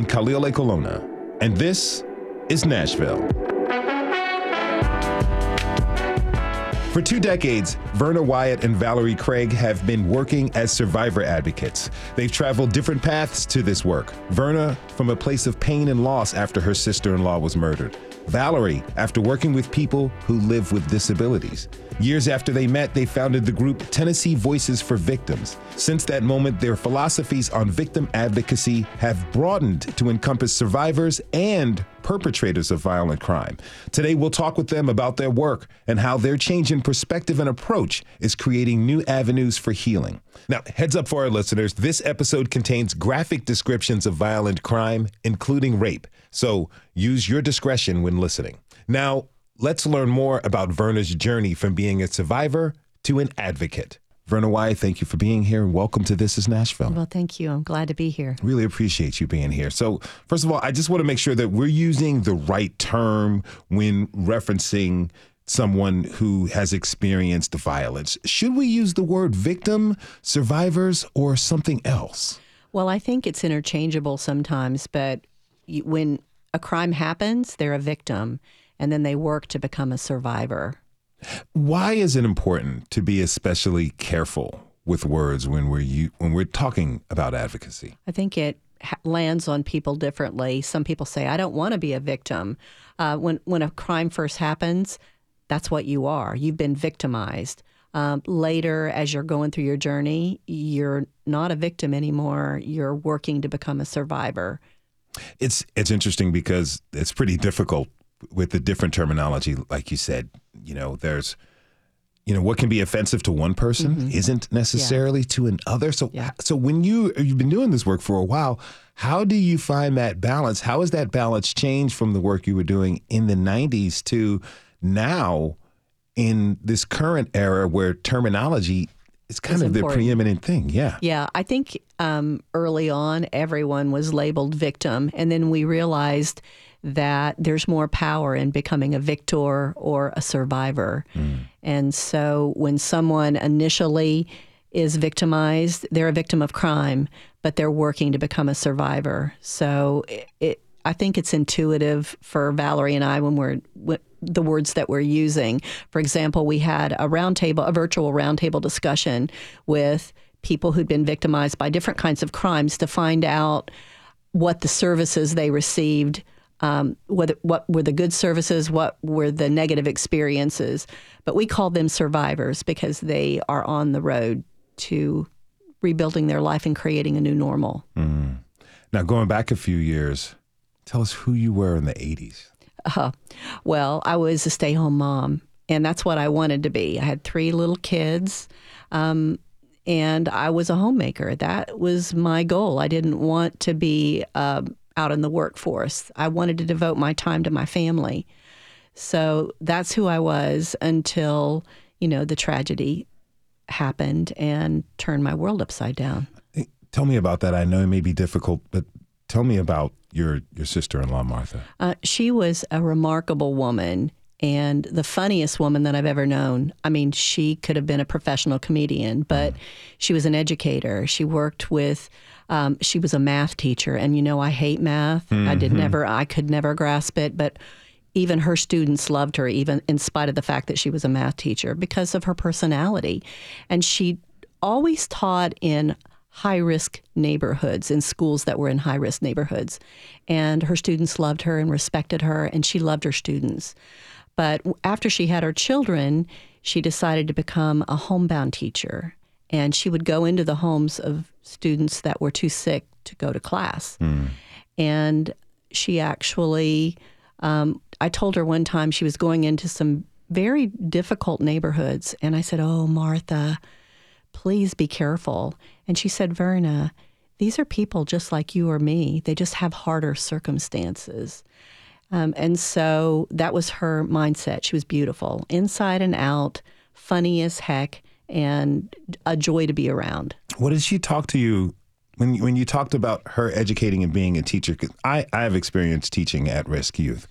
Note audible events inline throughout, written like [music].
I'm Khalil Ekulona, and this is Nashville. For two decades, Verna Wyatt and Valerie Craig have been working as survivor advocates. They've traveled different paths to this work. Verna, from a place of pain and loss after her sister in law was murdered. Valerie, after working with people who live with disabilities. Years after they met, they founded the group Tennessee Voices for Victims. Since that moment, their philosophies on victim advocacy have broadened to encompass survivors and perpetrators of violent crime. Today, we'll talk with them about their work and how their change in perspective and approach is creating new avenues for healing. Now, heads up for our listeners this episode contains graphic descriptions of violent crime, including rape. So use your discretion when listening. Now, let's learn more about Verna's journey from being a survivor to an advocate. Verna Wyatt, thank you for being here and welcome to This is Nashville. Well, thank you. I'm glad to be here. Really appreciate you being here. So, first of all, I just want to make sure that we're using the right term when referencing someone who has experienced violence. Should we use the word victim, survivors, or something else? Well, I think it's interchangeable sometimes, but when a crime happens, they're a victim and then they work to become a survivor. Why is it important to be especially careful with words when we're you, when we're talking about advocacy? I think it lands on people differently. Some people say, "I don't want to be a victim." Uh, when when a crime first happens, that's what you are. You've been victimized. Um, later, as you're going through your journey, you're not a victim anymore. You're working to become a survivor. It's it's interesting because it's pretty difficult with the different terminology, like you said, you know, there's, you know, what can be offensive to one person mm-hmm. isn't necessarily yeah. to another. So, yeah. so when you you've been doing this work for a while, how do you find that balance? How has that balance changed from the work you were doing in the '90s to now in this current era where terminology is kind it's of important. the preeminent thing? Yeah. Yeah, I think um, early on everyone was labeled victim, and then we realized that there's more power in becoming a victor or a survivor. Mm. And so when someone initially is victimized, they're a victim of crime, but they're working to become a survivor. So it, it, I think it's intuitive for Valerie and I when we're the words that we're using. For example, we had a roundtable, a virtual roundtable discussion with people who'd been victimized by different kinds of crimes to find out what the services they received um, whether, what were the good services, what were the negative experiences. But we call them survivors because they are on the road to rebuilding their life and creating a new normal. Mm. Now, going back a few years, tell us who you were in the 80s. Uh, well, I was a stay home mom, and that's what I wanted to be. I had three little kids. Um, and I was a homemaker. That was my goal. I didn't want to be uh, out in the workforce. I wanted to devote my time to my family. So that's who I was until, you know, the tragedy happened and turned my world upside down. Tell me about that. I know it may be difficult, but tell me about your your sister-in-law Martha. Uh, she was a remarkable woman and the funniest woman that I've ever known. I mean, she could have been a professional comedian, but mm. she was an educator. She worked with um, she was a math teacher, and you know I hate math. Mm-hmm. I did mm-hmm. never, I could never grasp it, but even her students loved her, even in spite of the fact that she was a math teacher, because of her personality, and she always taught in high risk neighborhoods in schools that were in high risk neighborhoods. And her students loved her and respected her, and she loved her students. But after she had her children, she decided to become a homebound teacher and she would go into the homes of students that were too sick to go to class. Mm. And she actually, um, I told her one time she was going into some very difficult neighborhoods, and I said, "Oh, Martha, please be careful." And she said, "Verna." These are people just like you or me. They just have harder circumstances. Um, and so that was her mindset. She was beautiful, inside and out, funny as heck and a joy to be around. What did she talk to you when when you talked about her educating and being a teacher? Cause I I have experienced teaching at risk youth,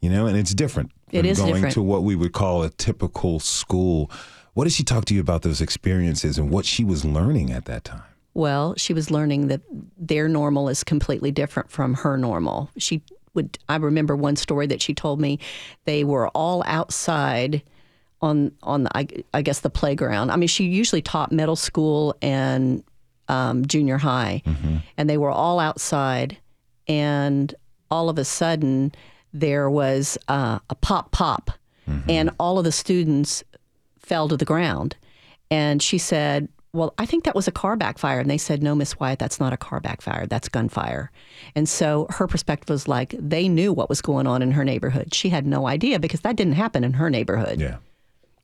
you know, and it's different. It is going different. to what we would call a typical school. What did she talk to you about those experiences and what she was learning at that time? Well, she was learning that their normal is completely different from her normal. She would I remember one story that she told me they were all outside on on the, I, I guess the playground. I mean, she usually taught middle school and um, junior high, and they were all outside, and all of a sudden there was uh, a pop pop, and all of the students fell to the ground, and she said. Well, I think that was a car backfire. And they said, no, Miss Wyatt, that's not a car backfire. That's gunfire. And so her perspective was like, they knew what was going on in her neighborhood. She had no idea because that didn't happen in her neighborhood. Yeah.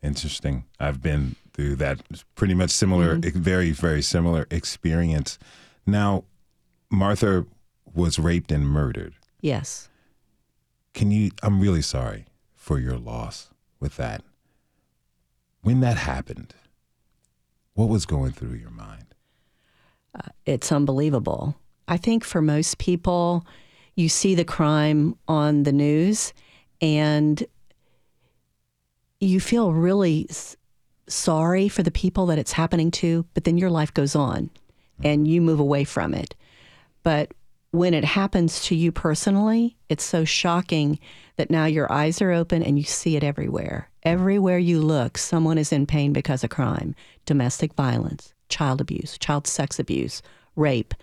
Interesting. I've been through that pretty much similar, mm-hmm. very, very similar experience. Now, Martha was raped and murdered. Yes. Can you? I'm really sorry for your loss with that. When that happened, what was going through your mind? Uh, it's unbelievable. I think for most people, you see the crime on the news and you feel really s- sorry for the people that it's happening to, but then your life goes on and you move away from it. But when it happens to you personally, it's so shocking that now your eyes are open and you see it everywhere. Everywhere you look, someone is in pain because of crime, domestic violence, child abuse, child sex abuse, rape,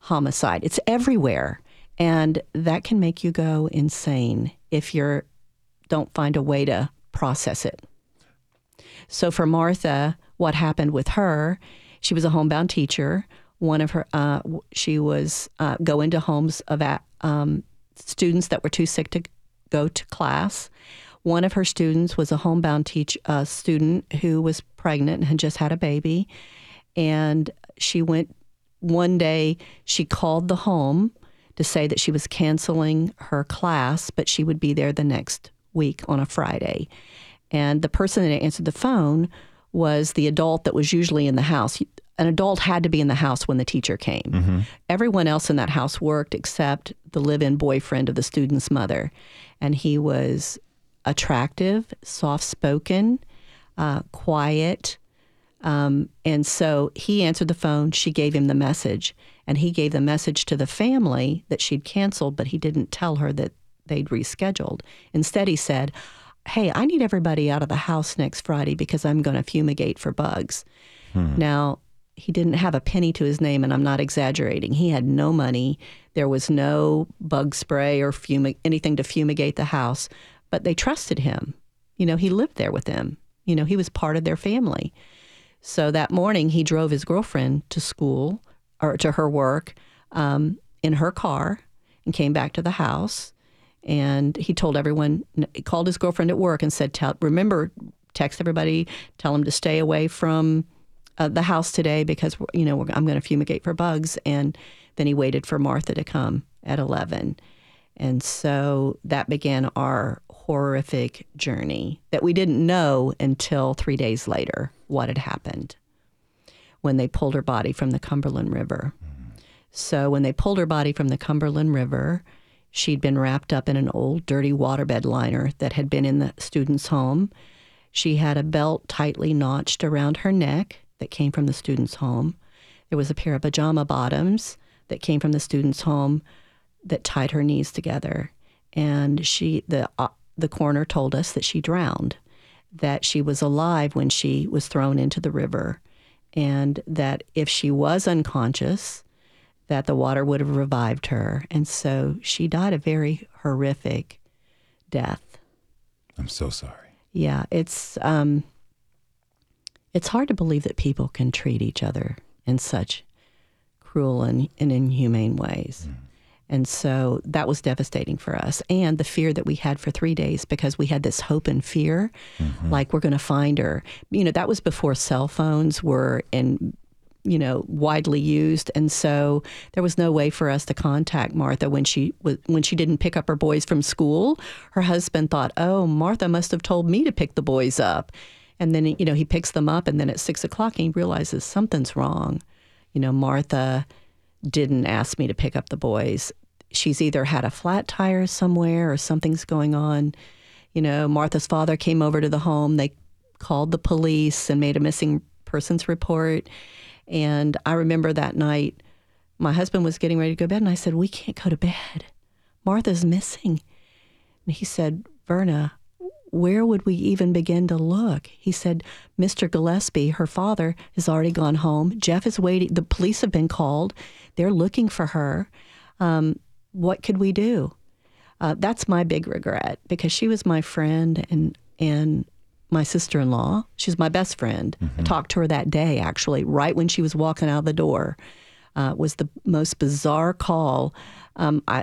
homicide. It's everywhere. And that can make you go insane if you don't find a way to process it. So for Martha, what happened with her? She was a homebound teacher. One of her, uh, she was uh, go into homes of um, students that were too sick to go to class. One of her students was a homebound teach uh, student who was pregnant and had just had a baby, and she went one day. She called the home to say that she was canceling her class, but she would be there the next week on a Friday. And the person that answered the phone was the adult that was usually in the house. An adult had to be in the house when the teacher came. Everyone else in that house worked except the live in boyfriend of the student's mother. And he was attractive, soft spoken, uh, quiet. Um, and so he answered the phone. She gave him the message. And he gave the message to the family that she'd canceled, but he didn't tell her that they'd rescheduled. Instead, he said, Hey, I need everybody out of the house next Friday because I'm going to fumigate for bugs. Now, he didn't have a penny to his name, and I'm not exaggerating. He had no money. There was no bug spray or fumi- anything to fumigate the house, but they trusted him. You know, he lived there with them. You know, he was part of their family. So that morning, he drove his girlfriend to school or to her work um, in her car and came back to the house. And he told everyone, he called his girlfriend at work and said, tell, remember, text everybody, tell them to stay away from uh, the house today because, you know, we're, I'm going to fumigate for bugs. And then he waited for Martha to come at 11. And so that began our horrific journey that we didn't know until three days later what had happened when they pulled her body from the Cumberland River. So when they pulled her body from the Cumberland River, she'd been wrapped up in an old dirty waterbed liner that had been in the student's home. She had a belt tightly notched around her neck that came from the student's home. There was a pair of pajama bottoms that came from the student's home that tied her knees together. And she, the uh, the coroner told us that she drowned, that she was alive when she was thrown into the river, and that if she was unconscious, that the water would have revived her. And so she died a very horrific death. I'm so sorry. Yeah, it's um, it's hard to believe that people can treat each other in such cruel and, and inhumane ways. And so that was devastating for us. And the fear that we had for three days because we had this hope and fear, like we're going to find her. You know, that was before cell phones were in, you know, widely used. And so there was no way for us to contact Martha when she was, when she didn't pick up her boys from school. Her husband thought, oh, Martha must have told me to pick the boys up. And then, you know, he picks them up. And then at six o'clock, he realizes something's wrong. You know, Martha didn't ask me to pick up the boys. She's either had a flat tire somewhere or something's going on. You know, Martha's father came over to the home. They called the police and made a missing persons report. And I remember that night, my husband was getting ready to go to bed, and I said, We can't go to bed. Martha's missing. And he said, Verna, where would we even begin to look? He said, Mr. Gillespie, her father, has already gone home. Jeff is waiting. The police have been called. They're looking for her. Um, what could we do? Uh, that's my big regret because she was my friend and and my sister in law. She's my best friend. Mm-hmm. I talked to her that day, actually, right when she was walking out of the door. Uh, was the most bizarre call. Um, I,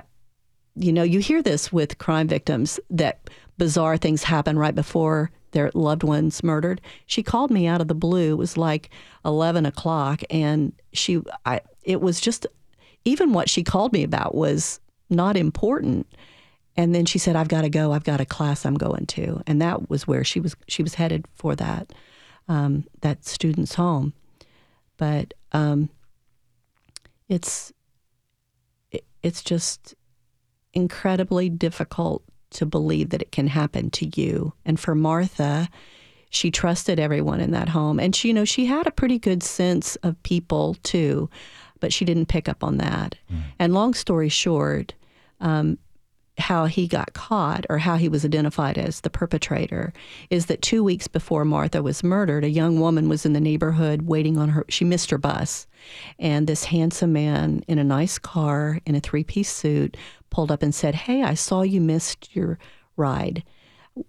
you know, you hear this with crime victims that bizarre things happen right before their loved ones murdered. She called me out of the blue. It was like eleven o'clock, and she, I, it was just, even what she called me about was not important. And then she said, "I've got to go. I've got a class I'm going to," and that was where she was. She was headed for that um, that student's home. But um, it's it, it's just incredibly difficult to believe that it can happen to you. And for Martha, she trusted everyone in that home, and she, you know, she had a pretty good sense of people too, but she didn't pick up on that. Mm. And long story short. Um, how he got caught or how he was identified as the perpetrator is that two weeks before Martha was murdered, a young woman was in the neighborhood waiting on her. She missed her bus. And this handsome man in a nice car in a three piece suit pulled up and said, Hey, I saw you missed your ride.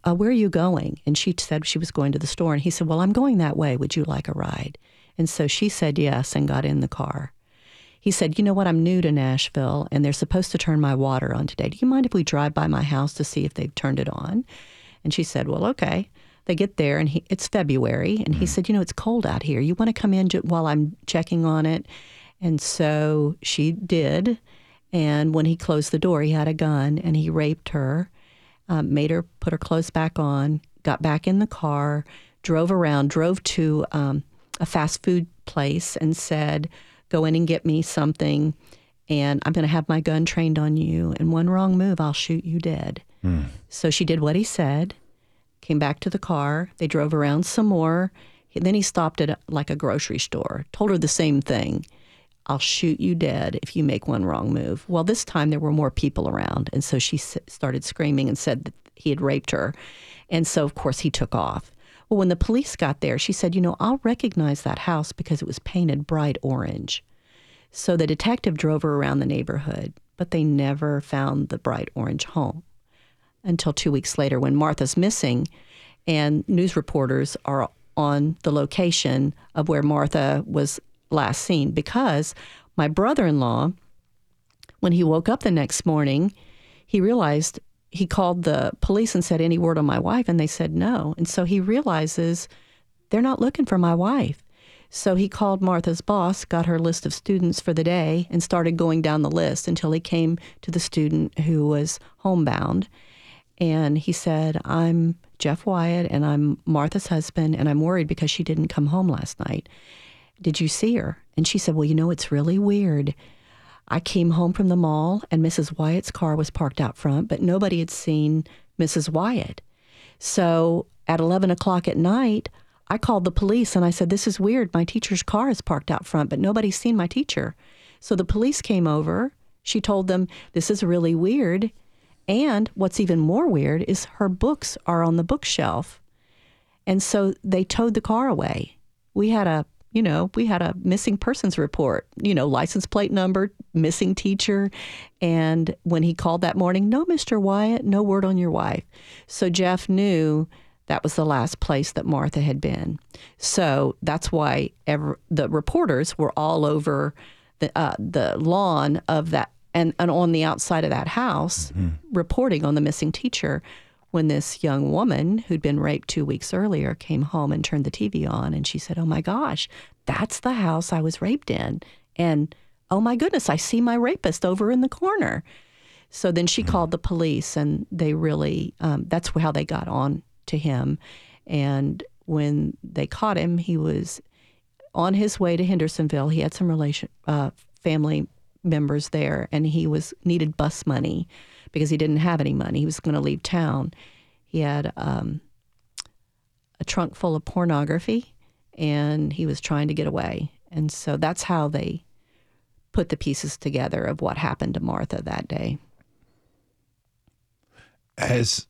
Uh, where are you going? And she said she was going to the store. And he said, Well, I'm going that way. Would you like a ride? And so she said yes and got in the car. He said, You know what? I'm new to Nashville and they're supposed to turn my water on today. Do you mind if we drive by my house to see if they've turned it on? And she said, Well, okay. They get there and he, it's February. And he mm. said, You know, it's cold out here. You want to come in while I'm checking on it? And so she did. And when he closed the door, he had a gun and he raped her, um, made her put her clothes back on, got back in the car, drove around, drove to um, a fast food place and said, go in and get me something, and I'm going to have my gun trained on you. And one wrong move, I'll shoot you dead. Mm. So she did what he said, came back to the car. They drove around some more. Then he stopped at a, like a grocery store, told her the same thing. I'll shoot you dead if you make one wrong move. Well, this time there were more people around. And so she started screaming and said that he had raped her. And so, of course, he took off. Well, when the police got there, she said, You know, I'll recognize that house because it was painted bright orange. So the detective drove her around the neighborhood, but they never found the bright orange home until two weeks later when Martha's missing and news reporters are on the location of where Martha was last seen because my brother in law, when he woke up the next morning, he realized he called the police and said, Any word on my wife? And they said no. And so he realizes they're not looking for my wife. So he called Martha's boss, got her list of students for the day, and started going down the list until he came to the student who was homebound. And he said, I'm Jeff Wyatt, and I'm Martha's husband, and I'm worried because she didn't come home last night. Did you see her? And she said, Well, you know, it's really weird. I came home from the mall and Mrs. Wyatt's car was parked out front, but nobody had seen Mrs. Wyatt. So at 11 o'clock at night, I called the police and I said, This is weird. My teacher's car is parked out front, but nobody's seen my teacher. So the police came over. She told them, This is really weird. And what's even more weird is her books are on the bookshelf. And so they towed the car away. We had a you know, we had a missing persons report, you know, license plate number, missing teacher. And when he called that morning, no, Mr. Wyatt, no word on your wife. So Jeff knew that was the last place that Martha had been. So that's why ever, the reporters were all over the, uh, the lawn of that and, and on the outside of that house mm-hmm. reporting on the missing teacher when this young woman who'd been raped two weeks earlier came home and turned the TV on and she said, Oh my gosh, that's the house I was raped in. And oh my goodness, I see my rapist over in the corner. So then she called the police and they really, um, that's how they got on to him. And when they caught him, he was on his way to Hendersonville. He had some relation, uh, family members there and he was needed bus money because he didn't have any money. He was going to leave town. He had um, a trunk full of pornography, and he was trying to get away. And so that's how they put the pieces together of what happened to Martha that day. As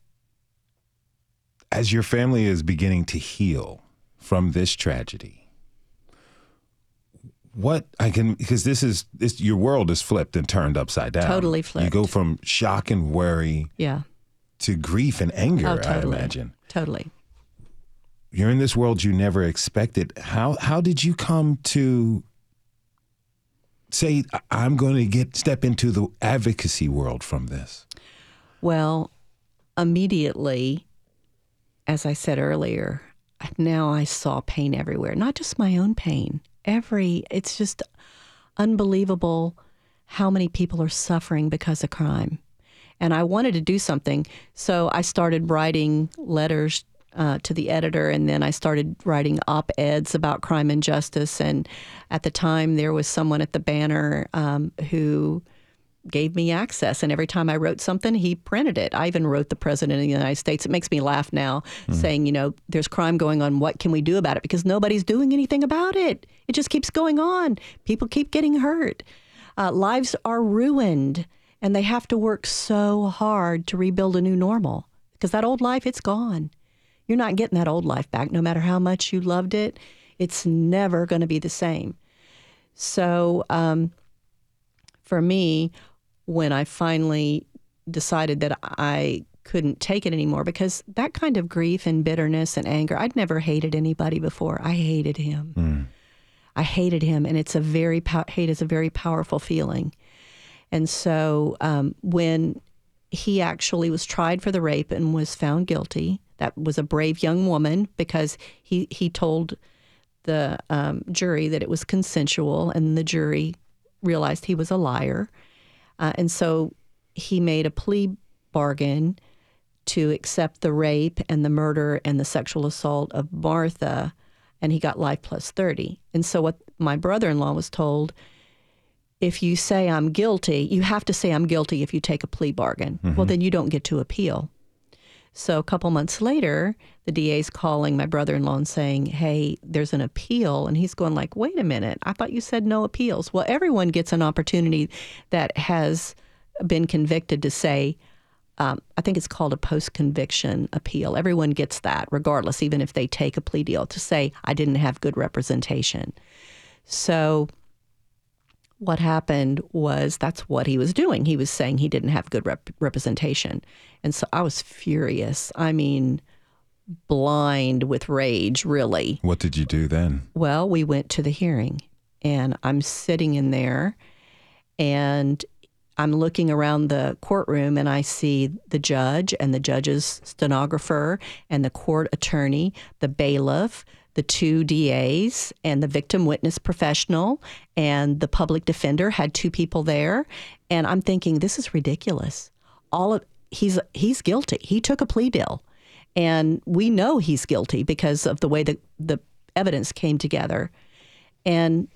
as your family is beginning to heal from this tragedy, what I can because this is this your world is flipped and turned upside down. Totally flipped. You go from shock and worry Yeah. to grief and anger. Oh, totally. I imagine Totally. you're in this world you never expected. How how did you come to say "I- I'm going to get step into the advocacy world from this? Well, immediately, as I said earlier, now I saw pain everywhere, not just my own pain. Every, it's just unbelievable how many people are suffering because of crime. And I wanted to do something. So I started writing letters uh, to the editor, and then I started writing op eds about crime and justice. And at the time, there was someone at the banner um, who gave me access. And every time I wrote something, he printed it. I even wrote the president of the United States. It makes me laugh now, saying, you know, there's crime going on. What can we do about it? Because nobody's doing anything about it. It just keeps going on. People keep getting hurt. Uh, lives are ruined, and they have to work so hard to rebuild a new normal because that old life, it's gone. You're not getting that old life back, no matter how much you loved it. It's never going to be the same. So, um, for me, when I finally decided that I couldn't take it anymore, because that kind of grief and bitterness and anger, I'd never hated anybody before. I hated him. I hated him, and it's a very hate is a very powerful feeling. And so um, when he actually was tried for the rape and was found guilty, that was a brave young woman because he he told the um, jury that it was consensual, and the jury realized he was a liar. Uh, and so he made a plea bargain to accept the rape and the murder and the sexual assault of Martha, and he got life plus 30. And so, what my brother in law was told if you say I'm guilty, you have to say I'm guilty if you take a plea bargain. Well, then you don't get to appeal. So a couple months later, the DA's calling my brother-in-law and saying, "Hey, there's an appeal." And he's going like, "Wait a minute. I thought you said no appeals." Well, everyone gets an opportunity that has been convicted to say, um, I think it's called a post-conviction appeal. Everyone gets that, regardless, even if they take a plea deal, to say I didn't have good representation. So what happened was that's what he was doing. He was saying he didn't have good rep- representation. And so I was furious. I mean, blind with rage, really. What did you do then? Well, we went to the hearing, and I'm sitting in there, and I'm looking around the courtroom, and I see the judge and the judge's stenographer and the court attorney, the bailiff, the two DAs, and the victim witness professional, and the public defender had two people there, and I'm thinking this is ridiculous. All of he's he's guilty. He took a plea deal. And we know he's guilty because of the way the, the evidence came together. And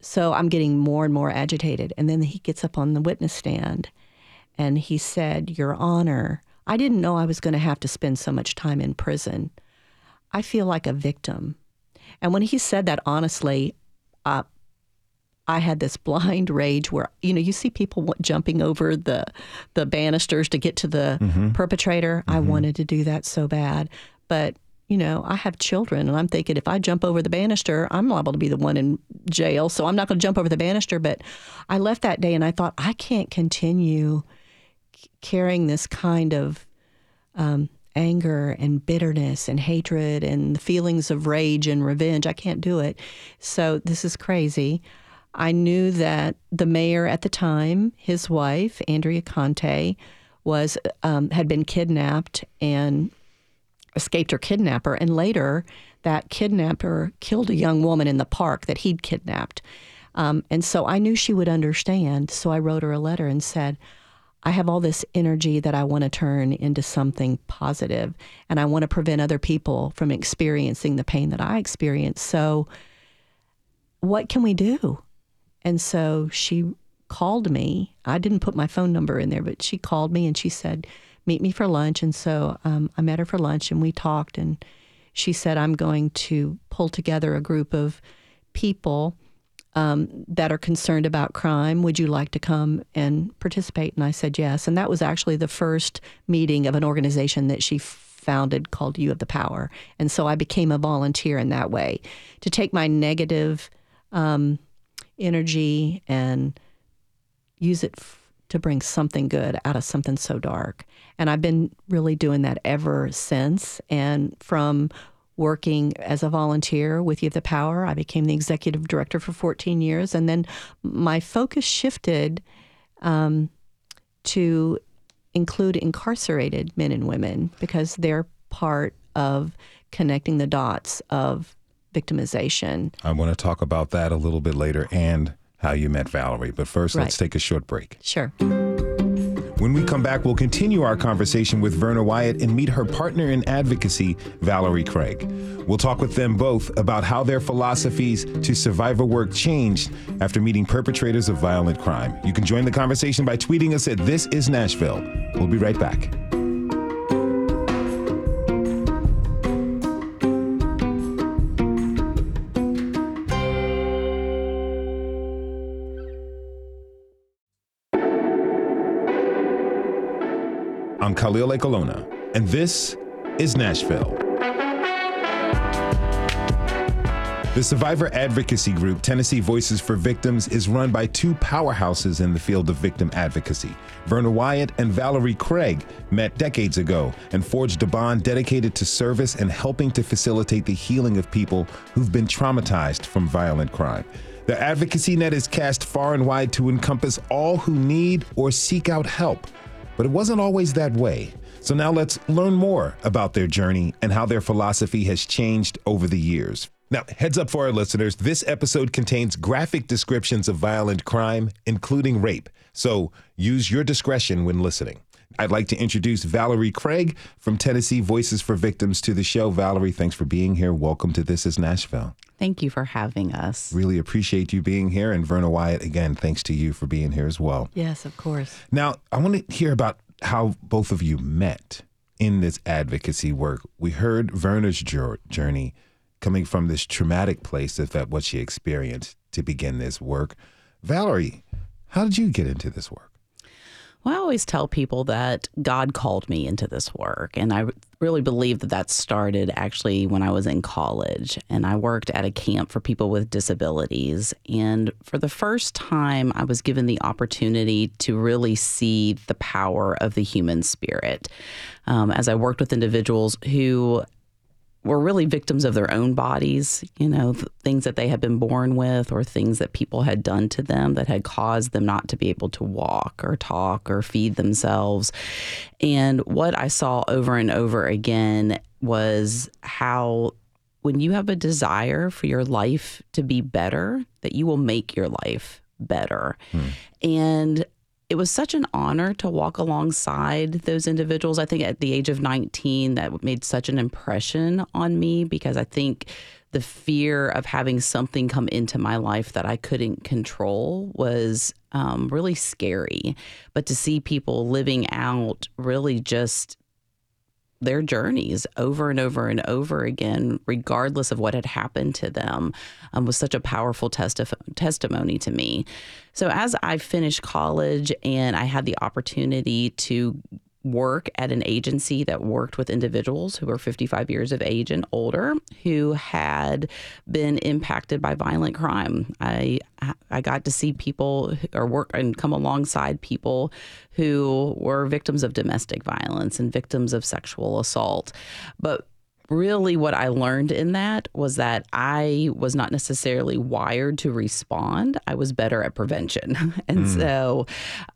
so I'm getting more and more agitated. And then he gets up on the witness stand and he said, Your Honor, I didn't know I was going to have to spend so much time in prison. I feel like a victim. And when he said that honestly, uh, I had this [laughs] blind rage where you know you see people jumping over the the banisters to get to the perpetrator. I wanted to do that so bad, but you know I have children, and I'm thinking if I jump over the banister, I'm liable to be the one in jail. So I'm not going to jump over the banister. But I left that day, and I thought I can't continue c- carrying this kind of um, anger and bitterness and hatred and the feelings of rage and revenge. I can't do it. So this is crazy. I knew that the mayor at the time, his wife Andrea Conte, was um, had been kidnapped and escaped her kidnapper, and later that kidnapper killed a young woman in the park that he'd kidnapped. Um, and so I knew she would understand. So I wrote her a letter and said, I have all this energy that I want to turn into something positive, and I want to prevent other people from experiencing the pain that I experienced. So, what can we do? And so she called me. I didn't put my phone number in there, but she called me and she said, Meet me for lunch. And so um, I met her for lunch and we talked. And she said, I'm going to pull together a group of people um, that are concerned about crime. Would you like to come and participate? And I said yes. And that was actually the first meeting of an organization that she founded called You Have the Power. And so I became a volunteer in that way to take my negative um, energy and use it f- to bring something good out of something so dark. And I've been really doing that ever since. And from working as a volunteer with You Have the Power. I became the executive director for 14 years. And then my focus shifted um, to include incarcerated men and women because they're part of connecting the dots of victimization. I want to talk about that a little bit later and how you met Valerie. But first, right. let's take a short break. Sure. When we come back, we'll continue our conversation with Verna Wyatt and meet her partner in advocacy, Valerie Craig. We'll talk with them both about how their philosophies to survivor work changed after meeting perpetrators of violent crime. You can join the conversation by tweeting us at This Is Nashville. We'll be right back. Khalil Ekulona, and this is Nashville. The survivor advocacy group Tennessee Voices for Victims is run by two powerhouses in the field of victim advocacy. Verna Wyatt and Valerie Craig met decades ago and forged a bond dedicated to service and helping to facilitate the healing of people who've been traumatized from violent crime. The advocacy net is cast far and wide to encompass all who need or seek out help but it wasn't always that way. So now let's learn more about their journey and how their philosophy has changed over the years. Now, heads up for our listeners this episode contains graphic descriptions of violent crime, including rape. So use your discretion when listening. I'd like to introduce Valerie Craig from Tennessee Voices for Victims to the show. Valerie, thanks for being here. Welcome to This is Nashville. Thank you for having us. Really appreciate you being here. And Verna Wyatt, again, thanks to you for being here as well. Yes, of course. Now, I want to hear about how both of you met in this advocacy work. We heard Verna's journey coming from this traumatic place of that what she experienced to begin this work. Valerie, how did you get into this work? Well, I always tell people that God called me into this work. And I really believe that that started actually when I was in college. And I worked at a camp for people with disabilities. And for the first time, I was given the opportunity to really see the power of the human spirit. Um, as I worked with individuals who were really victims of their own bodies, you know, things that they had been born with or things that people had done to them that had caused them not to be able to walk or talk or feed themselves. And what I saw over and over again was how when you have a desire for your life to be better, that you will make your life better. Hmm. And it was such an honor to walk alongside those individuals. I think at the age of 19, that made such an impression on me because I think the fear of having something come into my life that I couldn't control was um, really scary. But to see people living out really just their journeys over and over and over again, regardless of what had happened to them, um, was such a powerful testi- testimony to me. So, as I finished college and I had the opportunity to work at an agency that worked with individuals who were 55 years of age and older who had been impacted by violent crime. I I got to see people or work and come alongside people who were victims of domestic violence and victims of sexual assault. But really what I learned in that was that I was not necessarily wired to respond. I was better at prevention. [laughs] and mm. so,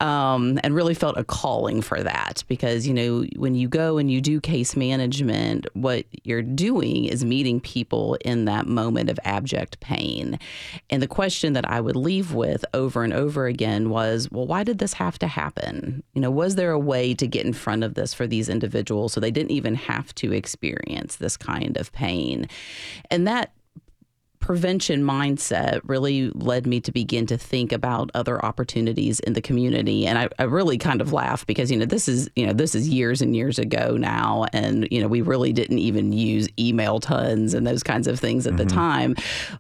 um, and really felt a calling for that because, you know, when you go and you do case management, what you're doing is meeting people in that moment of abject pain. And the question that I would leave with over and over again was, well, why did this have to happen? You know, was there a way to get in front of this for these individuals so they didn't even have to experience this kind of pain. And that prevention mindset really led me to begin to think about other opportunities in the community. And I, I really kind of laugh because, you know, this is, you know, this is years and years ago now. And, you know, we really didn't even use email tons and those kinds of things at mm-hmm. the time.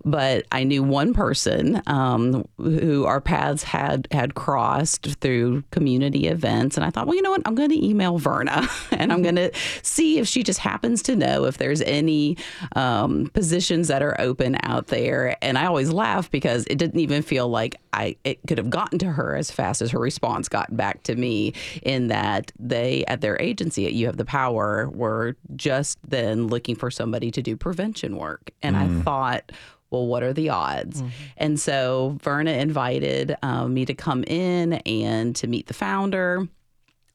But I knew one person um, who our paths had had crossed through community events. And I thought, well, you know what? I'm going to email Verna [laughs] and I'm going to see if she just happens to know if there's any um, positions that are open out there. And I always laugh because it didn't even feel like I it could have gotten to her as fast as her response got back to me. In that they at their agency at You Have the Power were just then looking for somebody to do prevention work, and mm. I thought well, what are the odds? Mm-hmm. And so Verna invited um, me to come in and to meet the founder.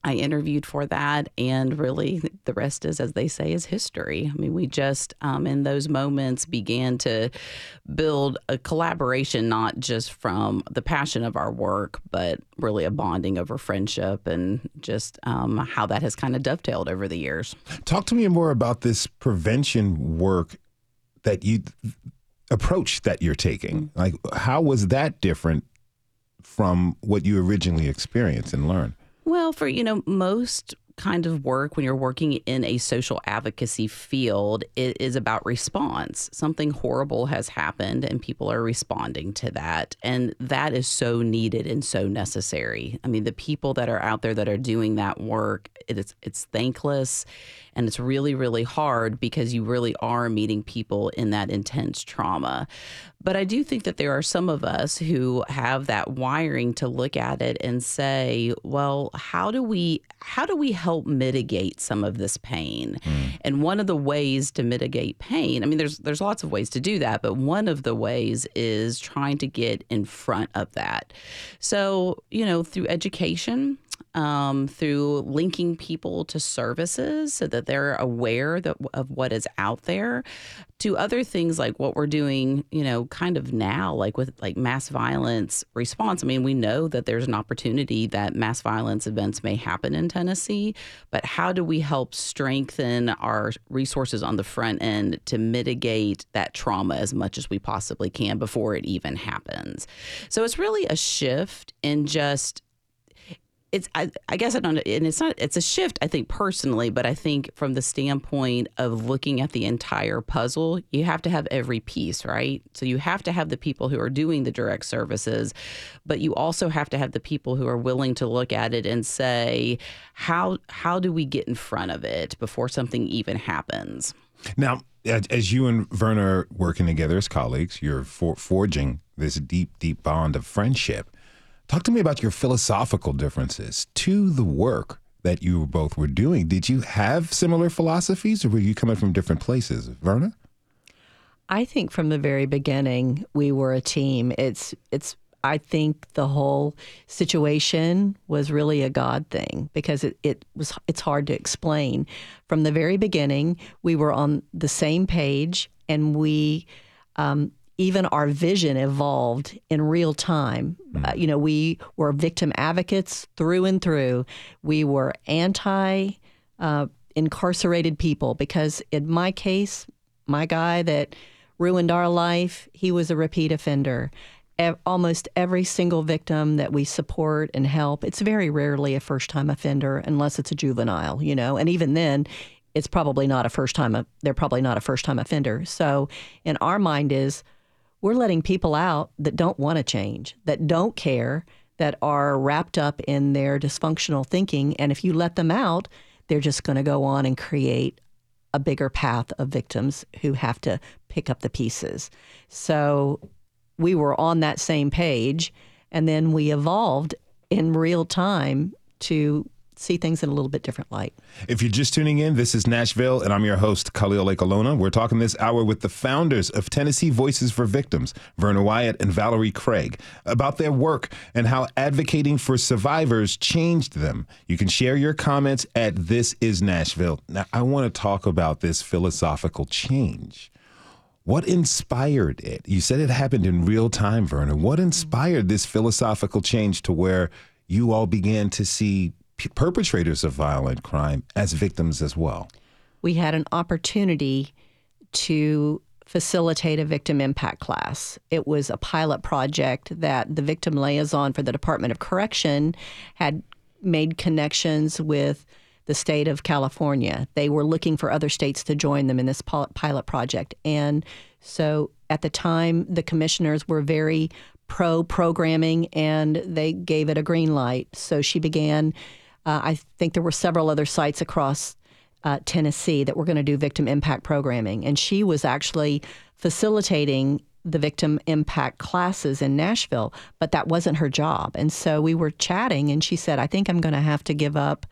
I interviewed for that, and really the rest is, as they say, is history. I mean, we just um, in those moments began to build a collaboration, not just from the passion of our work, but really a bonding over friendship and just um, how that has kind of dovetailed over the years. Talk to me more about this prevention work that you approach that you're taking. Like, how was that different from what you originally experienced and learned? Well, for, you know, most kind of work when you're working in a social advocacy field it is about response. Something horrible has happened and people are responding to that. And that is so needed and so necessary. I mean, the people that are out there that are doing that work, it is it's thankless and it's really, really hard because you really are meeting people in that intense trauma. But I do think that there are some of us who have that wiring to look at it and say, well, how do we how do we help mitigate some of this pain? Mm. And one of the ways to mitigate pain, I mean there's there's lots of ways to do that, but one of the ways is trying to get in front of that. So, you know, through education, um, through linking people to services so that they're aware that, of what is out there to other things like what we're doing, you know, kind of now, like with like mass violence response. I mean, we know that there's an opportunity that mass violence events may happen in Tennessee, but how do we help strengthen our resources on the front end to mitigate that trauma as much as we possibly can before it even happens? So it's really a shift in just it's I, I, guess I don't and it's not it's a shift I think personally, but I think from the standpoint of looking at the entire puzzle, you have to have every piece, right? So you have to have the people who are doing the direct services, but you also have to have the people who are willing to look at it and say, how how do we get in front of it before something even happens? Now, as you and Verna are working together as colleagues, you're for, forging this deep, deep bond of friendship. Talk to me about your philosophical differences to the work that you both were doing. Did you have similar philosophies or were you coming from different places? Verna? I think from the very beginning we were a team. It's it's I think the whole situation was really a God thing because it, it was it's hard to explain. From the very beginning, we were on the same page and we um, even our vision evolved in real time. Mm. Uh, you know, we were victim advocates through and through. We were anti uh, incarcerated people because, in my case, my guy that ruined our life, he was a repeat offender. E- almost every single victim that we support and help, it's very rarely a first time offender unless it's a juvenile, you know, and even then, it's probably not a first time, they're probably not a first time offender. So, in our mind, is we're letting people out that don't want to change, that don't care, that are wrapped up in their dysfunctional thinking. And if you let them out, they're just going to go on and create a bigger path of victims who have to pick up the pieces. So we were on that same page, and then we evolved in real time to see things in a little bit different light. If you're just tuning in, this is Nashville, and I'm your host, Khalil Ekulona. We're talking this hour with the founders of Tennessee Voices for Victims, Verna Wyatt and Valerie Craig, about their work and how advocating for survivors changed them. You can share your comments at This Is Nashville. Now, I want to talk about this philosophical change. What inspired it? You said it happened in real time, Verna. What inspired this philosophical change to where you all began to see perpetrators of violent crime as victims as well. We had an opportunity to facilitate a victim impact class. It was a pilot project that the victim liaison for the Department of Correction had made connections with the state of California. They were looking for other states to join them in this pilot project. And so at the time, the commissioners were very pro programming and they gave it a green light. So she began, uh, I think there were several other sites across uh, Tennessee that were going to do victim impact programming. And she was actually facilitating the victim impact classes in Nashville, but that wasn't her job. And so we were chatting, and she said, I think I'm going to have to give up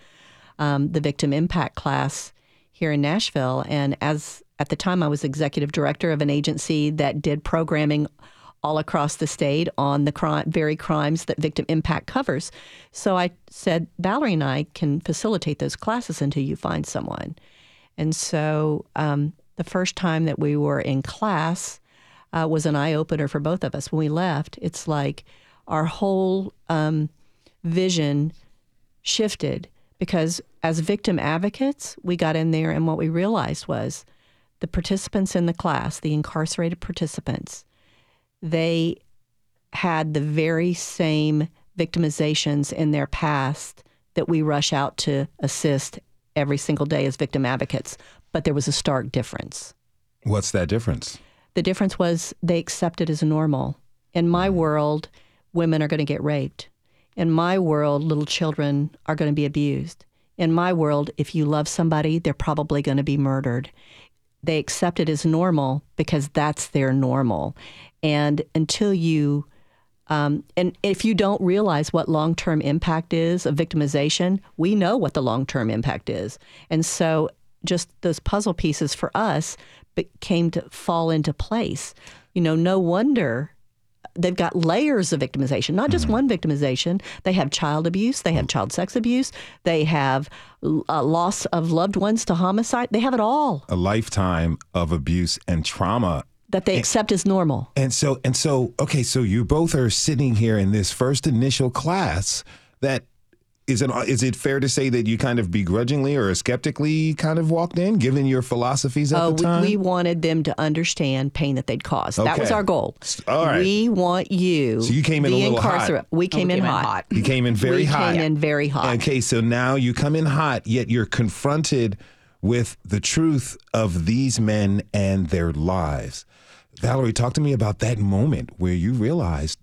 um, the victim impact class here in Nashville. And as at the time, I was executive director of an agency that did programming all across the state on the very crimes that victim impact covers. So I said, Valerie and I can facilitate those classes until you find someone. And so um, the first time that we were in class uh, was an eye opener for both of us. When we left, it's like our whole um, vision shifted because as victim advocates, we got in there and what we realized was the participants in the class, the incarcerated participants, they had the very same victimizations in their past that we rush out to assist every single day as victim advocates, but there was a stark difference. What's that difference? The difference was they accepted as normal. In my mm. world, women are going to get raped. In my world, little children are going to be abused. In my world, if you love somebody, they're probably going to be murdered. They accept it as normal because that's their normal. And until you, um, and if you don't realize what long term impact is of victimization, we know what the long term impact is. And so just those puzzle pieces for us came to fall into place. You know, no wonder they've got layers of victimization, not just mm-hmm. one victimization. They have child abuse, they have child sex abuse, they have a loss of loved ones to homicide. They have it all. A lifetime of abuse and trauma that they and, accept as normal. And so and so okay, so you both are sitting here in this first initial class that is it is it fair to say that you kind of begrudgingly or skeptically kind of walked in, given your philosophies at oh, the time? We, we wanted them to understand pain that they'd caused. Okay. That was our goal. All right. We want you. So you came in a little hot. We came, oh, we in, came hot. in, hot. You came in very we hot. Came in very hot. Okay, so now you come in hot, yet you're confronted with the truth of these men and their lives. Valerie, talk to me about that moment where you realized,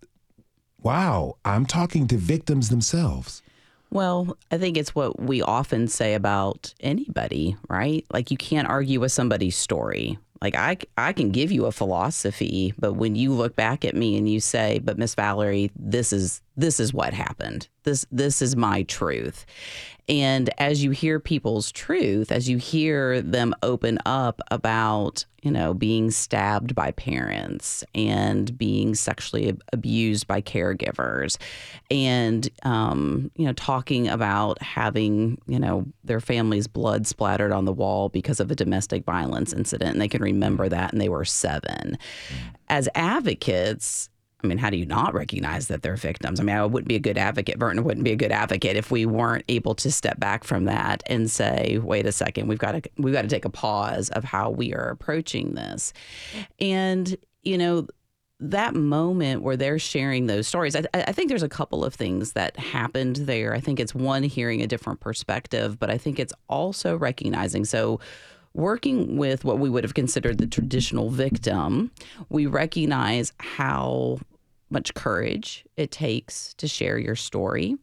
wow, I'm talking to victims themselves. Well, I think it's what we often say about anybody, right? Like you can't argue with somebody's story. Like I, I can give you a philosophy, but when you look back at me and you say, "But Miss Valerie, this is this is what happened. This this is my truth." And as you hear people's truth, as you hear them open up about, you know, being stabbed by parents and being sexually abused by caregivers and, um, you know, talking about having, you know, their family's blood splattered on the wall because of a domestic violence incident and they can remember that and they were seven. As advocates, I mean, how do you not recognize that they're victims? I mean, I wouldn't be a good advocate. Verna wouldn't be a good advocate if we weren't able to step back from that and say, "Wait a second, we've got to we've got to take a pause of how we are approaching this." And you know, that moment where they're sharing those stories, I, I, think there's a couple of things that happened there. I think it's one hearing a different perspective, but I think it's also recognizing so working with what we would have considered the traditional victim, we recognize how much courage it takes to share your story.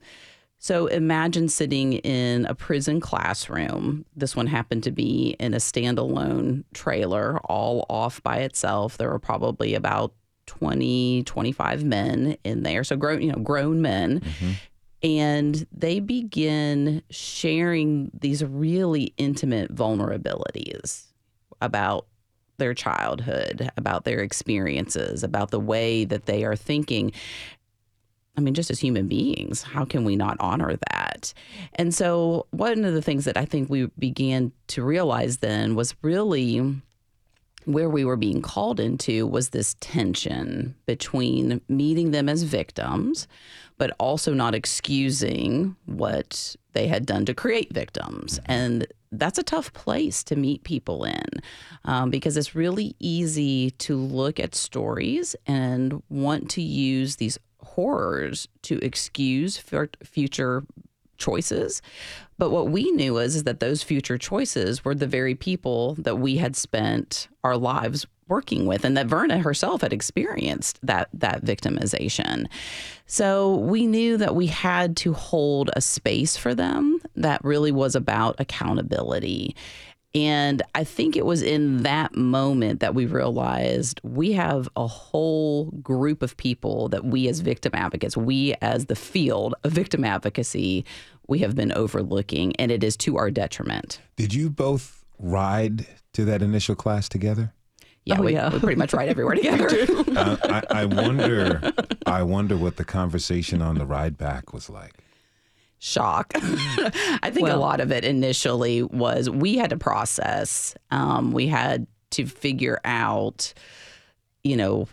So imagine sitting in a prison classroom. This one happened to be in a standalone trailer, all off by itself. There were probably about 20, 25 men in there. So grown, you know, grown men. Mm-hmm. And they begin sharing these really intimate vulnerabilities about their childhood, about their experiences, about the way that they are thinking. I mean, just as human beings, how can we not honor that? And so, one of the things that I think we began to realize then was really where we were being called into was this tension between meeting them as victims, but also not excusing what they had done to create victims. And that's a tough place to meet people in um, because it's really easy to look at stories and want to use these horrors to excuse future choices. But what we knew was is that those future choices were the very people that we had spent our lives working with and that Verna herself had experienced that that victimization. So we knew that we had to hold a space for them that really was about accountability. And I think it was in that moment that we realized we have a whole group of people that we, as victim advocates, we, as the field of victim advocacy, we have been overlooking, and it is to our detriment. Did you both ride to that initial class together? Yeah, oh, we, yeah. we, pretty much ride everywhere [laughs] together. uh, I, I wonder, I wonder what the conversation on the ride back was like shock. [laughs] I think well, a lot of it initially was we had to process. Um, we had to figure out, you know,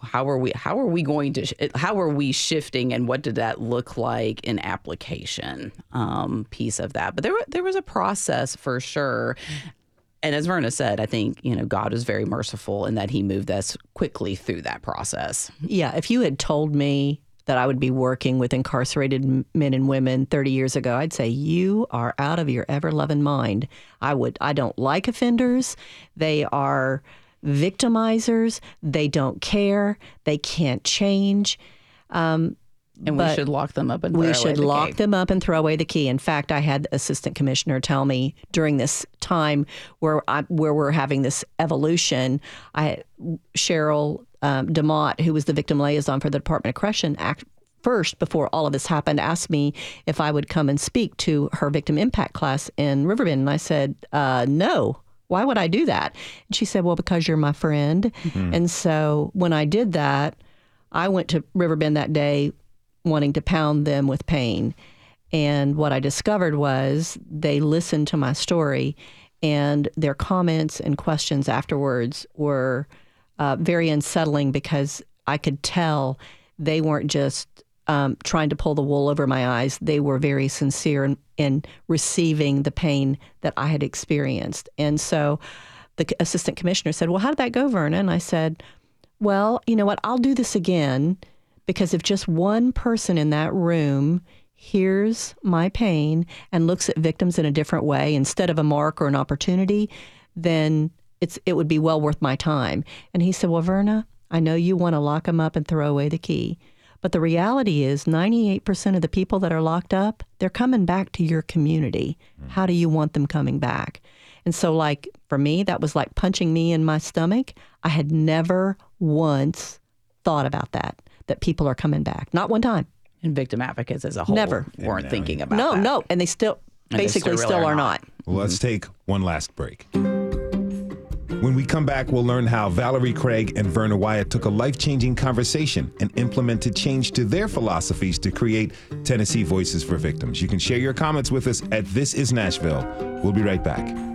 how are we how are we going to how are we shifting and what did that look like in application um, piece of that but there there was a process for sure and as Verna said, I think you know God is very merciful in that He moved us quickly through that process. Yeah, if you had told me that I would be working with incarcerated men and women 30 years ago, I'd say you are out of your ever loving mind. I would I don't like offenders. They are victimizers. They don't care. They can't change. Um, and we should lock them up and we should the lock key. them up and throw away the key. In fact, I had the assistant commissioner tell me during this time where I, where we're having this evolution. I Cheryl um, DeMott, who was the victim liaison for the Department of Correction, act, first before all of this happened, asked me if I would come and speak to her victim impact class in Riverbend, and I said uh, no why would I do that? And she said, well, because you're my friend. Mm-hmm. And so when I did that, I went to Riverbend that day wanting to pound them with pain. And what I discovered was they listened to my story, and their comments and questions afterwards were uh, very unsettling because I could tell they weren't just um, trying to pull the wool over my eyes. They were very sincere in, in receiving the pain that I had experienced. And so the assistant commissioner said, Well, how did that go, Verna? And I said, Well, you know what? I'll do this again because if just one person in that room hears my pain and looks at victims in a different way instead of a mark or an opportunity, then it's it would be well worth my time. And he said, Well, Verna, I know you want to lock them up and throw away the key. But the reality is 98% of the people that are locked up, they're coming back to your community. Mm. How do you want them coming back? And so like for me, that was like punching me in my stomach. I had never once thought about that, that people are coming back. Not one time. And victim advocates as a whole never weren't thinking about it. no, that. No, and they still and basically still, really still, are, not. not. Well, let's mm-hmm. take one last break. When we come back, we'll learn how Valerie Craig and Verna Wyatt took a life changing conversation and implemented change to their philosophies to create Tennessee Voices for Victims. You can share your comments with us at This Is Nashville. We'll be right back.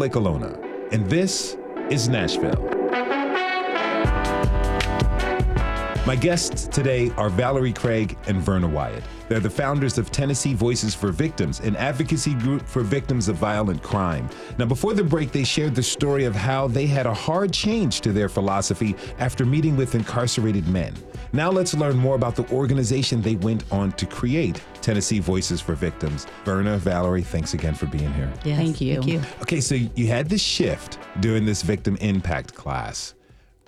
Khalil Ekulona, and this is Nashville. My guests today are Valerie Craig and Verna Wyatt. They're the founders of Tennessee Voices for Victims, an advocacy group for victims of violent crime. Now, before the break, they shared the story of how they had a hard change to their philosophy after meeting with incarcerated men. Now, let's learn more about the organization they went on to create, Tennessee Voices for Victims. Verna, Valerie, thanks again for being here. Yes, thank you. Thank you. Okay, so you had this shift during this victim impact class.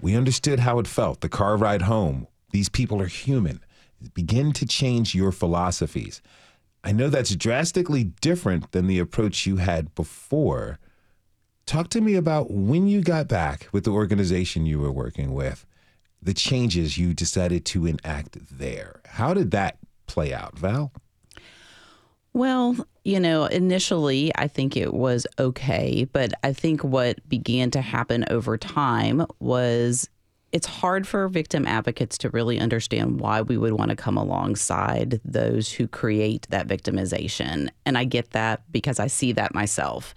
We understood how it felt, the car ride home. These people are human begin to change your philosophies. I know that's drastically different than the approach you had before. Talk to me about when you got back with the organization you were working with, the changes you decided to enact there. How did that play out, Val? Well, you know, initially I think it was okay, but I think what began to happen over time was it's hard for victim advocates to really understand why we would want to come alongside those who create that victimization. And I get that because I see that myself.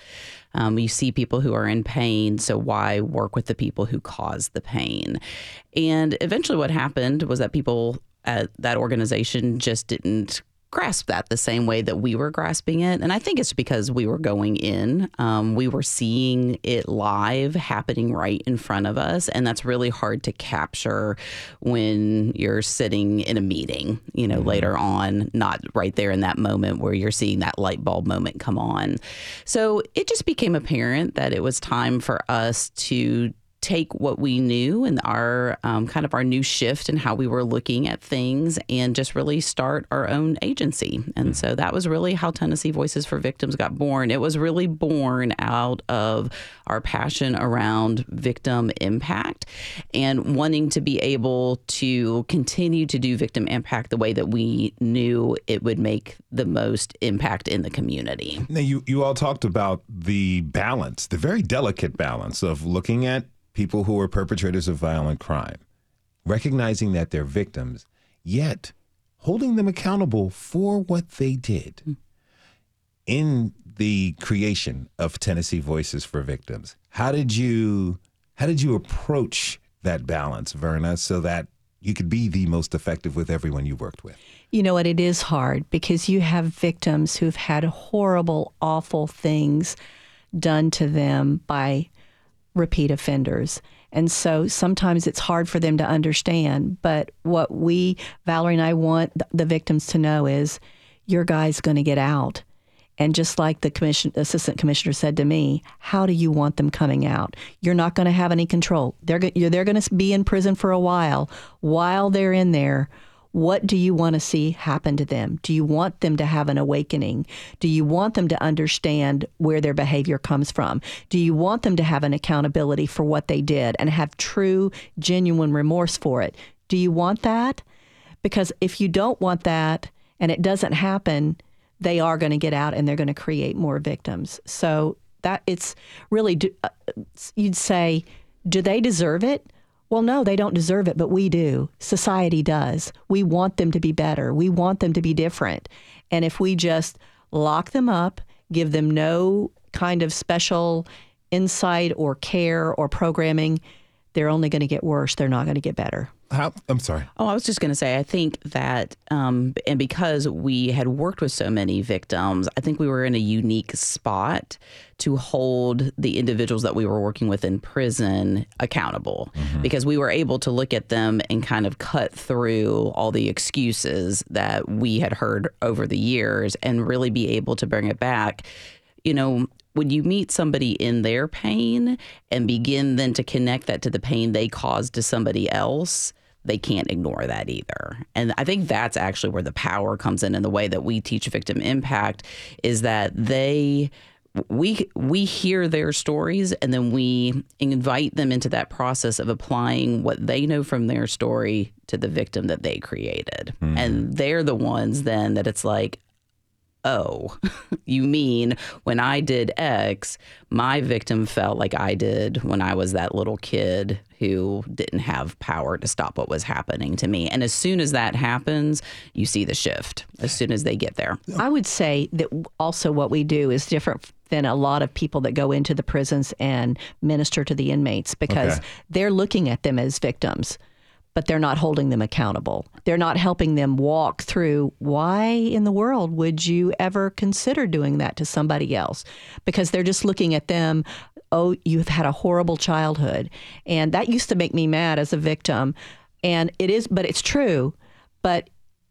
Um, you see people who are in pain, so why work with the people who cause the pain? And eventually, what happened was that people at that organization just didn't grasp that the same way that we were grasping it. And I think it's because we were going in, um, we were seeing it live happening right in front of us. And that's really hard to capture when you're sitting in a meeting, you know, mm-hmm. later on, not right there in that moment where you're seeing that light bulb moment come on. So it just became apparent that it was time for us to take what we knew and our um, kind of our new shift and how we were looking at things and just really start our own agency. And so that was really how Tennessee Voices for Victims got born. It was really born out of our passion around victim impact and wanting to be able to continue to do victim impact the way that we knew it would make the most impact in the community. Now, you, you all talked about the balance, the very delicate balance of looking at people who are perpetrators of violent crime, recognizing that they're victims, yet holding them accountable for what they did. Mm. In the creation of Tennessee Voices for Victims, how did you how did you approach that balance, Verna, so that you could be the most effective with everyone you worked with? You know what? It is hard because you have victims who've had horrible, awful things done to them by repeat offenders. And so sometimes it's hard for them to understand. But what we, Valerie and I, want the victims to know is your guy's going to get out. And just like the commission, assistant commissioner said to me, how do you want them coming out? You're not going to have any control. They're, they're going to be in prison for a while. While they're in there, what do you want to see happen to them? Do you want them to have an awakening? Do you want them to understand where their behavior comes from? Do you want them to have an accountability for what they did and have true, genuine remorse for it? Do you want that? Because if you don't want that and it doesn't happen, they are going to get out and they're going to create more victims. So that it's really, uh, you'd say, do they deserve it? Well, no, they don't deserve it, but we do. Society does. We want them to be better. We want them to be different. And if we just lock them up, give them no kind of special insight or care or programming, they're only going to get worse. They're not going to get better. How, I'm sorry. Oh, I was just going to say, I think that, um, and because we had worked with so many victims, I think we were in a unique spot to hold the individuals that we were working with in prison accountable mm-hmm. because we were able to look at them and kind of cut through all the excuses that we had heard over the years and really be able to bring it back. You know, when you meet somebody in their pain and begin then to connect that to the pain they caused to somebody else, they can't ignore that either. And I think that's actually where the power comes in in the way that we teach victim impact is that they we we hear their stories and then we invite them into that process of applying what they know from their story to the victim that they created. Mm. And they're the ones then that it's like, oh, you mean when I did X, my victim felt like I did when I was that little kid who didn't have power to stop what was happening to me. And as soon as that happens, you see the shift as soon as they get there. I would say that also what we do is different than a lot of people that go into the prisons and minister to the inmates because okay. they're looking at them as victims but they're not holding them accountable. They're not helping them walk through why in the world would you ever consider doing that to somebody else? Because they're just looking at them, oh, you've had a horrible childhood. And that used to make me mad as a victim. And it is, but it's true. But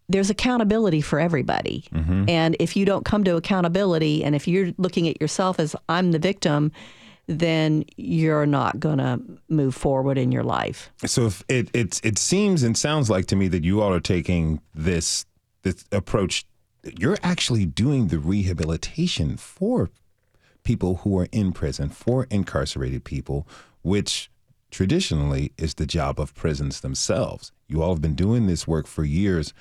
there's accountability for everybody. Mm-hmm. And if you don't come to accountability and if you're looking at yourself as I'm the victim, then you're not going to move forward in your life. So if it it it seems and sounds like to me that you all are taking this this approach you're actually doing the rehabilitation for people who are in prison, for incarcerated people, which traditionally is the job of prisons themselves. You all have been doing this work for years.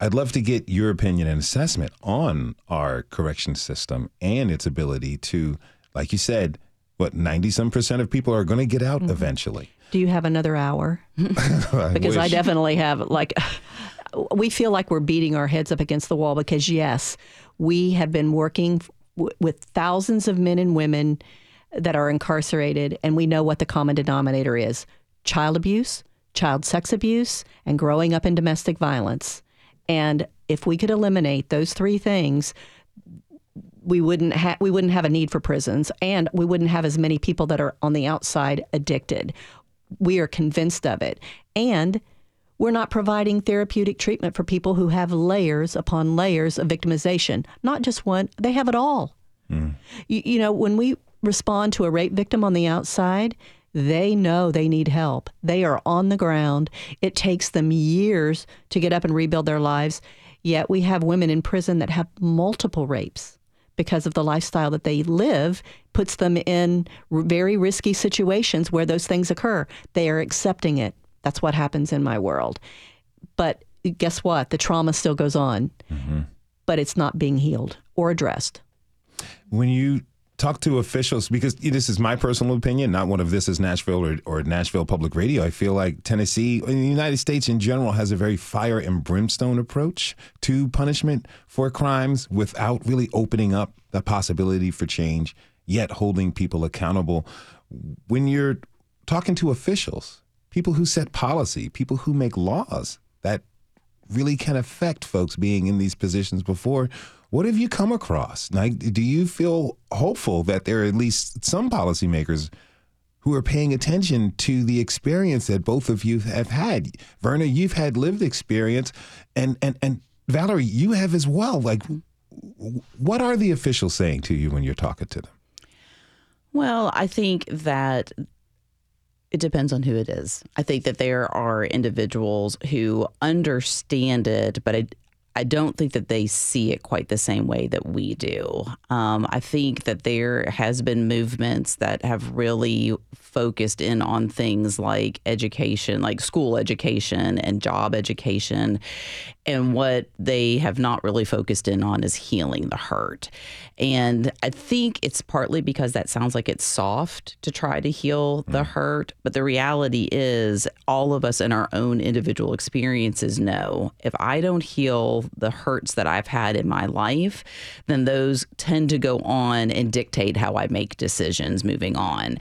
I'd love to get your opinion and assessment on our correction system and its ability to, like you said, what 90 some percent of people are going to get out mm-hmm. eventually Do you have another hour? [laughs] because I definitely have. Like, [sighs] we feel like we're beating our heads up against the wall because, yes, we have been working w- with thousands of men and women that are incarcerated, and we know what the common denominator is child abuse, child sex abuse, and growing up in domestic violence. And if we could eliminate those three things, we wouldn't have we wouldn't have a need for prisons and we wouldn't have as many people that are on the outside addicted. We are convinced of it. And we're not providing therapeutic treatment for people who have layers upon layers of victimization. Not just one, they have it all. Hmm. You, you know, when we respond to a rape victim on the outside, they know they need help. They are on the ground. It takes them years to get up and rebuild their lives. Yet we have women in prison that have multiple rapes because of the lifestyle that they live puts them in r- very risky situations where those things occur. They are accepting it. That's what happens in my world. But guess what? The trauma still goes on, mm-hmm. but it's not being healed or addressed. when you talk to officials, because this is my personal opinion, not one of this is Nashville or, or Nashville Public Radio. I feel like Tennessee, the United States in general, has a very fire and brimstone approach to punishment for crimes without really opening up the possibility for change, yet holding people accountable. When you're talking to officials, people who set policy, people who make laws that really can affect folks being in these positions before. What have you come across? Like, do you feel hopeful that there are at least some policymakers who are paying attention to the experience that both of you have had? Verna, you've had lived experience, and and and Valerie, you have as well. Like, what are the officials saying to you when you're talking to them? Well, I think that it depends on who it is. I think that there are individuals who understand it, but I, don't think that they see it quite the same way that we do. Um, I think that there has been movements that have really focused in on things like education, like school education and job education. And what they have not really focused in on is healing the hurt. And I think it's partly because that sounds like it's soft to try to heal the hurt. But the reality is, all of us in our own individual experiences know if I don't heal the hurts that I've had in my life, then those tend to go on and dictate how I make decisions moving on.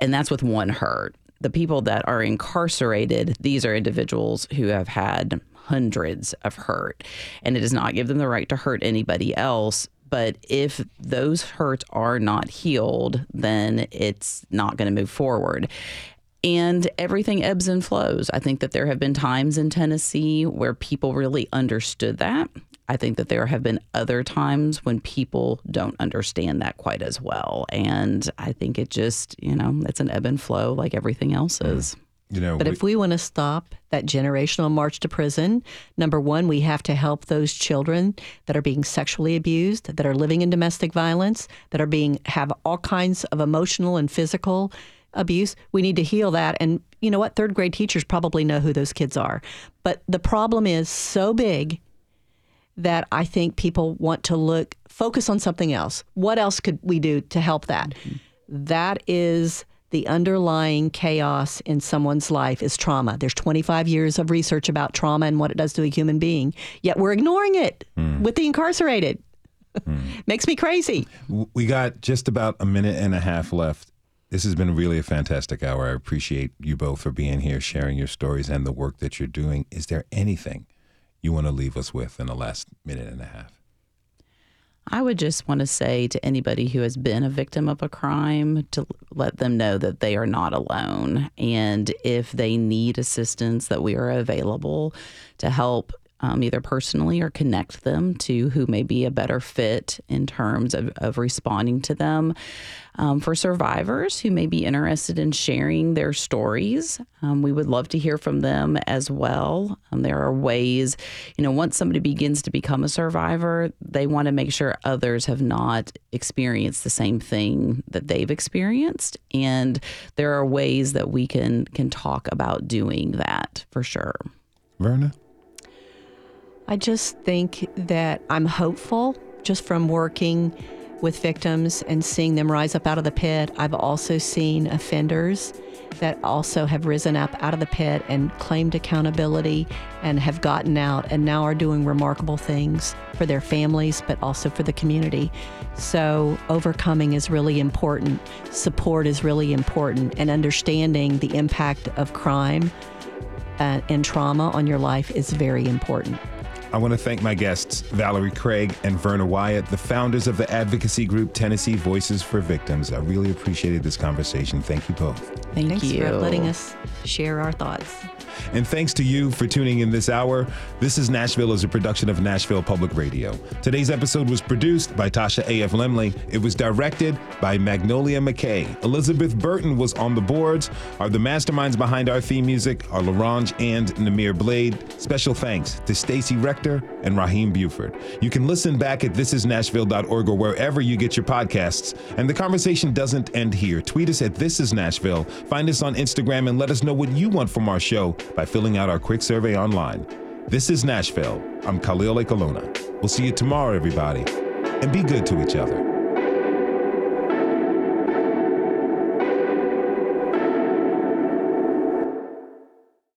And that's with one hurt. The people that are incarcerated, these are individuals who have had hundreds of hurt, and it does not give them the right to hurt anybody else. But if those hurts are not healed, then it's not going to move forward. And everything ebbs and flows. I think that there have been times in Tennessee where people really understood that. I think that there have been other times when people don't understand that quite as well. And I think it just, you know, it's an ebb and flow like everything else mm. is. You know, But if we want to stop that generational march to prison, number one, we have to help those children that are being sexually abused, that are living in domestic violence, that are being have all kinds of emotional and physical abuse. We need to heal that. And you know what? Third grade teachers probably know who those kids are. But the problem is so big that I think people want to look focus on something else. What else could we do to help that? Mm-hmm. That is the underlying chaos in someone's life is trauma. There's 25 years of research about trauma and what it does to a human being, yet we're ignoring it mm. with the incarcerated. Mm. [laughs] Makes me crazy. We got just about a minute and a half left. This has been really a fantastic hour. I appreciate you both for being here, sharing your stories and the work that you're doing. Is there anything you want to leave us with in the last minute and a half? I would just want to say to anybody who has been a victim of a crime to let them know that they are not alone. And if they need assistance, that we are available to help um, either personally or connect them to who may be a better fit in terms of, of responding to them. Um, for survivors who may be interested in sharing their stories, um, we would love to hear from them as well. Um, there are ways, you know, once somebody begins to become a survivor, they want to make sure others have not experienced the same thing that they've experienced, and there are ways that we can can talk about doing that for sure. Verna? I just think that I'm hopeful just from working with victims and seeing them rise up out of the pit. I've also seen offenders that also have risen up out of the pit and claimed accountability and have gotten out and now are doing remarkable things for their families, but also for the community. So, overcoming is really important, support is really important, and understanding the impact of crime uh, and trauma on your life is very important. I want to thank my guests, Valerie Craig and Verna Wyatt, the founders of the advocacy group Tennessee Voices for Victims. I really appreciated this conversation. Thank you both. Thank Thanks you. for letting us share our thoughts. And thanks to you for tuning in this hour. This is Nashville is a production of Nashville Public Radio. Today's episode was produced by Tasha A.F. Lemley. It was directed by Magnolia McKay. Elizabeth Burton was on the boards. Are the masterminds behind our theme music are LaRange and Namir Blade. Special thanks to Stacy Rector and Raheem Buford. You can listen back at thisisnashville.org or wherever you get your podcasts. And the conversation doesn't end here. Tweet us at This Is Nashville. Find us on Instagram and let us know what you want from our show by filling out our quick survey online. This is Nashville. I'm Khalil Ekulona. We'll see you tomorrow, everybody. And be good to each other.